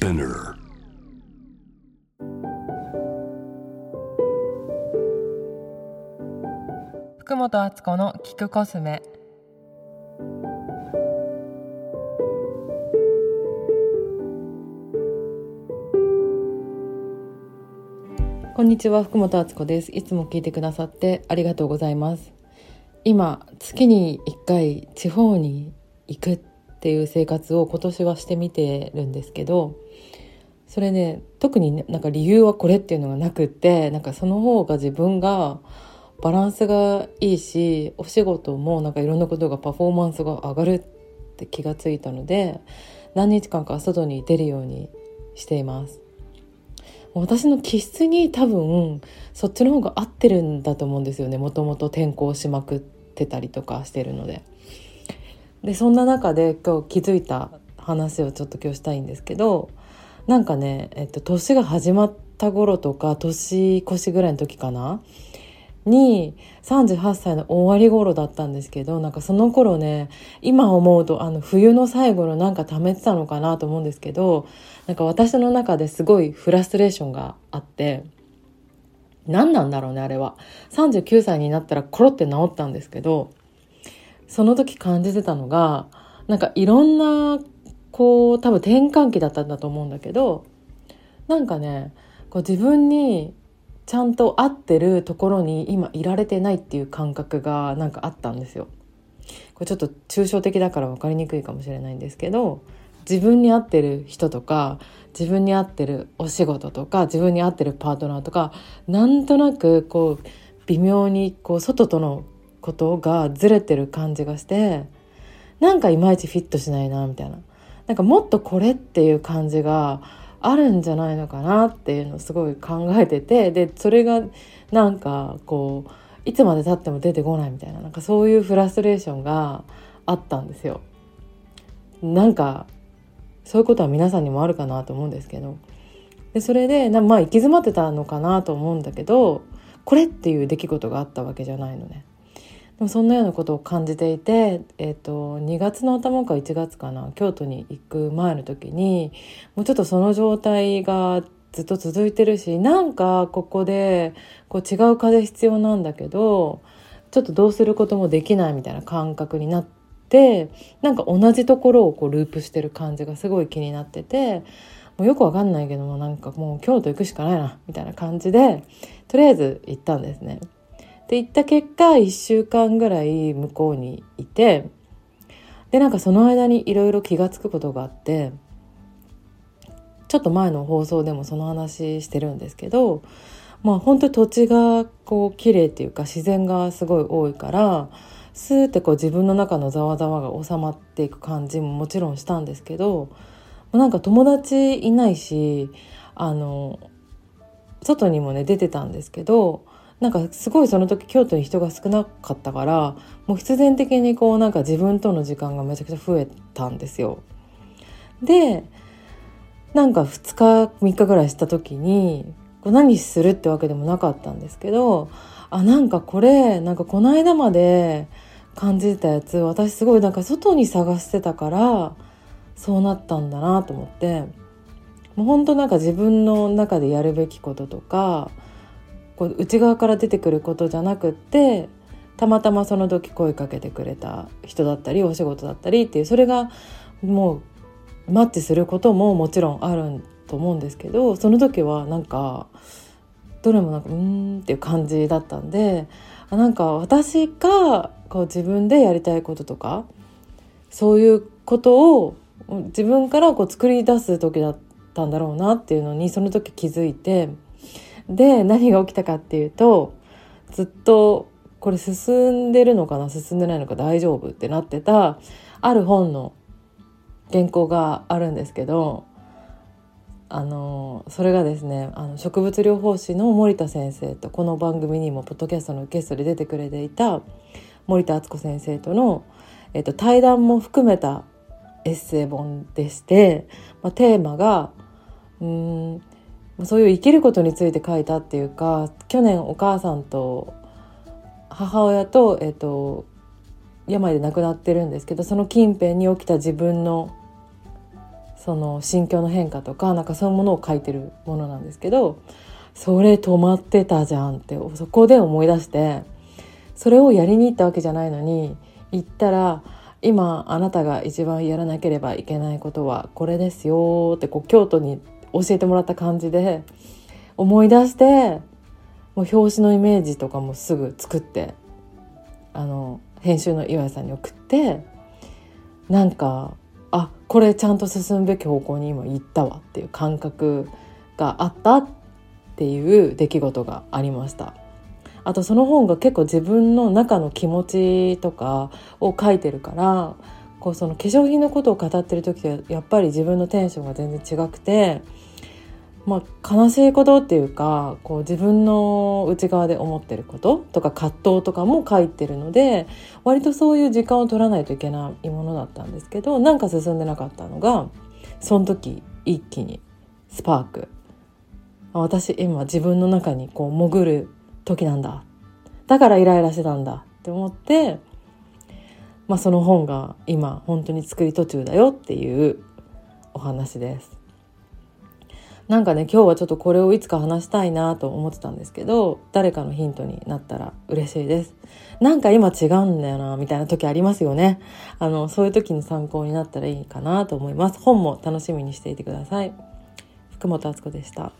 Spinner. 福本敦子の聞くコスメこんにちは福本敦子ですいつも聞いてくださってありがとうございます今月に1回地方に行くっっていう生活を今年はしてみてるんですけどそれね特になんか理由はこれっていうのがなくってなんかその方が自分がバランスがいいしお仕事もなんかいろんなことがパフォーマンスが上がるって気がついたので何日間か外に出るようにしています私の気質に多分そっちの方が合ってるんだと思うんですよねもともと転校しまくってたりとかしてるので。でそんな中で今日気づいた話をちょっと今日したいんですけどなんかね、えっと、年が始まった頃とか年越しぐらいの時かな？に38歳の終わり頃だったんですけどなんかその頃ね今思うとあの冬の最後のなんか溜めてたのかなと思うんですけどなんか私の中ですごいフラストレーションがあって何なんだろうねあれは。39歳になったらコロって治ったんですけどその時感じてたのがなんかいろんなこう多分転換期だったんだと思うんだけどなんかねこう自分にちゃんと合ってるところに今いられてないっていう感覚がなんかあったんですよ。これちょっと抽象的だから分かりにくいかもしれないんですけど自分に合ってる人とか自分に合ってるお仕事とか自分に合ってるパートナーとかなんとなくこう微妙にこう外とのことがずれてる感じがしてなんかいまいちフィットしないなみたいななんかもっとこれっていう感じがあるんじゃないのかなっていうのをすごい考えててでそれがなんかこういつまでたっても出てこないみたいななんかそういうフラストレーションがあったんですよ。なんかそういうことは皆さんにもあるかなと思うんですけどでそれでなまあ行き詰まってたのかなと思うんだけどこれっていう出来事があったわけじゃないのね。でもそんなようなことを感じていて、えーと、2月の頭か1月かな京都に行く前の時にもうちょっとその状態がずっと続いてるしなんかここでこう違う風必要なんだけどちょっとどうすることもできないみたいな感覚になってなんか同じところをこうループしてる感じがすごい気になっててもうよくわかんないけどもなんかもう京都行くしかないなみたいな感じでとりあえず行ったんですね。で行った結果1週間ぐらい向こうにいてでなんかその間にいろいろ気が付くことがあってちょっと前の放送でもその話してるんですけどまあ本当土地がこう綺麗っていうか自然がすごい多いからスーってこう自分の中のざわざわが収まっていく感じももちろんしたんですけどなんか友達いないしあの外にもね出てたんですけどなんかすごいその時京都に人が少なかったからもう必然的にこうなんか自分との時間がめちゃくちゃ増えたんですよ。でなんか2日3日ぐらいした時にこう何するってわけでもなかったんですけどあなんかこれなんかこの間まで感じてたやつ私すごいなんか外に探してたからそうなったんだなと思ってもうほんとなんか自分の中でやるべきこととかこう内側から出てくることじゃなくってたまたまその時声かけてくれた人だったりお仕事だったりっていうそれがもうマッチすることももちろんあると思うんですけどその時はなんかどれもなんかうーんっていう感じだったんでなんか私がこう自分でやりたいこととかそういうことを自分からこう作り出す時だったんだろうなっていうのにその時気づいて。で何が起きたかっていうとずっとこれ進んでるのかな？進んでないのか大丈夫ってなってたある本の原稿があるんですけどあのそれがですねあの植物療法士の森田先生とこの番組にもポッドキャストのゲストで出てくれていた森田敦子先生との、えっと、対談も含めたエッセイ本でして、まあ、テーマがうんそういう生きることについて書いたっていうか去年お母さんと母親と,、えーと、病で亡くなってるんですけどその近辺に起きた自分のその心境の変化とかなんかそういうものを書いてるものなんですけどそれ止まってたじゃんってそこで思い出してそれをやりに行ったわけじゃないのに行ったら今あなたが一番やらなければいけないことはこれですよってこう京都に教えてもらった感じで思い出してもう表紙のイメージとかもすぐ作ってあの編集の岩井さんに送ってなんかあこれちゃんと進むべき方向に今行ったわっていう感覚があったっていう出来事がありました。あとその本が結構自分の中の気持ちとかを書いてるからこうその化粧品のことを語ってる時はやっぱり自分のテンションが全然違くてまあ、悲しいことっていうかこう自分の内側で思ってることとか葛藤とかも書いてるので割とそういう時間を取らないといけないものだったんですけどなんか進んでなかったのがその時一気にスパーク。私今自分の中にこう潜る時なんだ。だからイライラしてたんだ。って思って、まあ、その本が今本当に作り途中だよっていうお話です。なんかね今日はちょっとこれをいつか話したいなと思ってたんですけど誰かのヒントになったら嬉しいです。なんか今違うんだよなみたいな時ありますよね。あのそういう時の参考になったらいいかなと思います。本も楽しみにしていてください。福本敦子でした。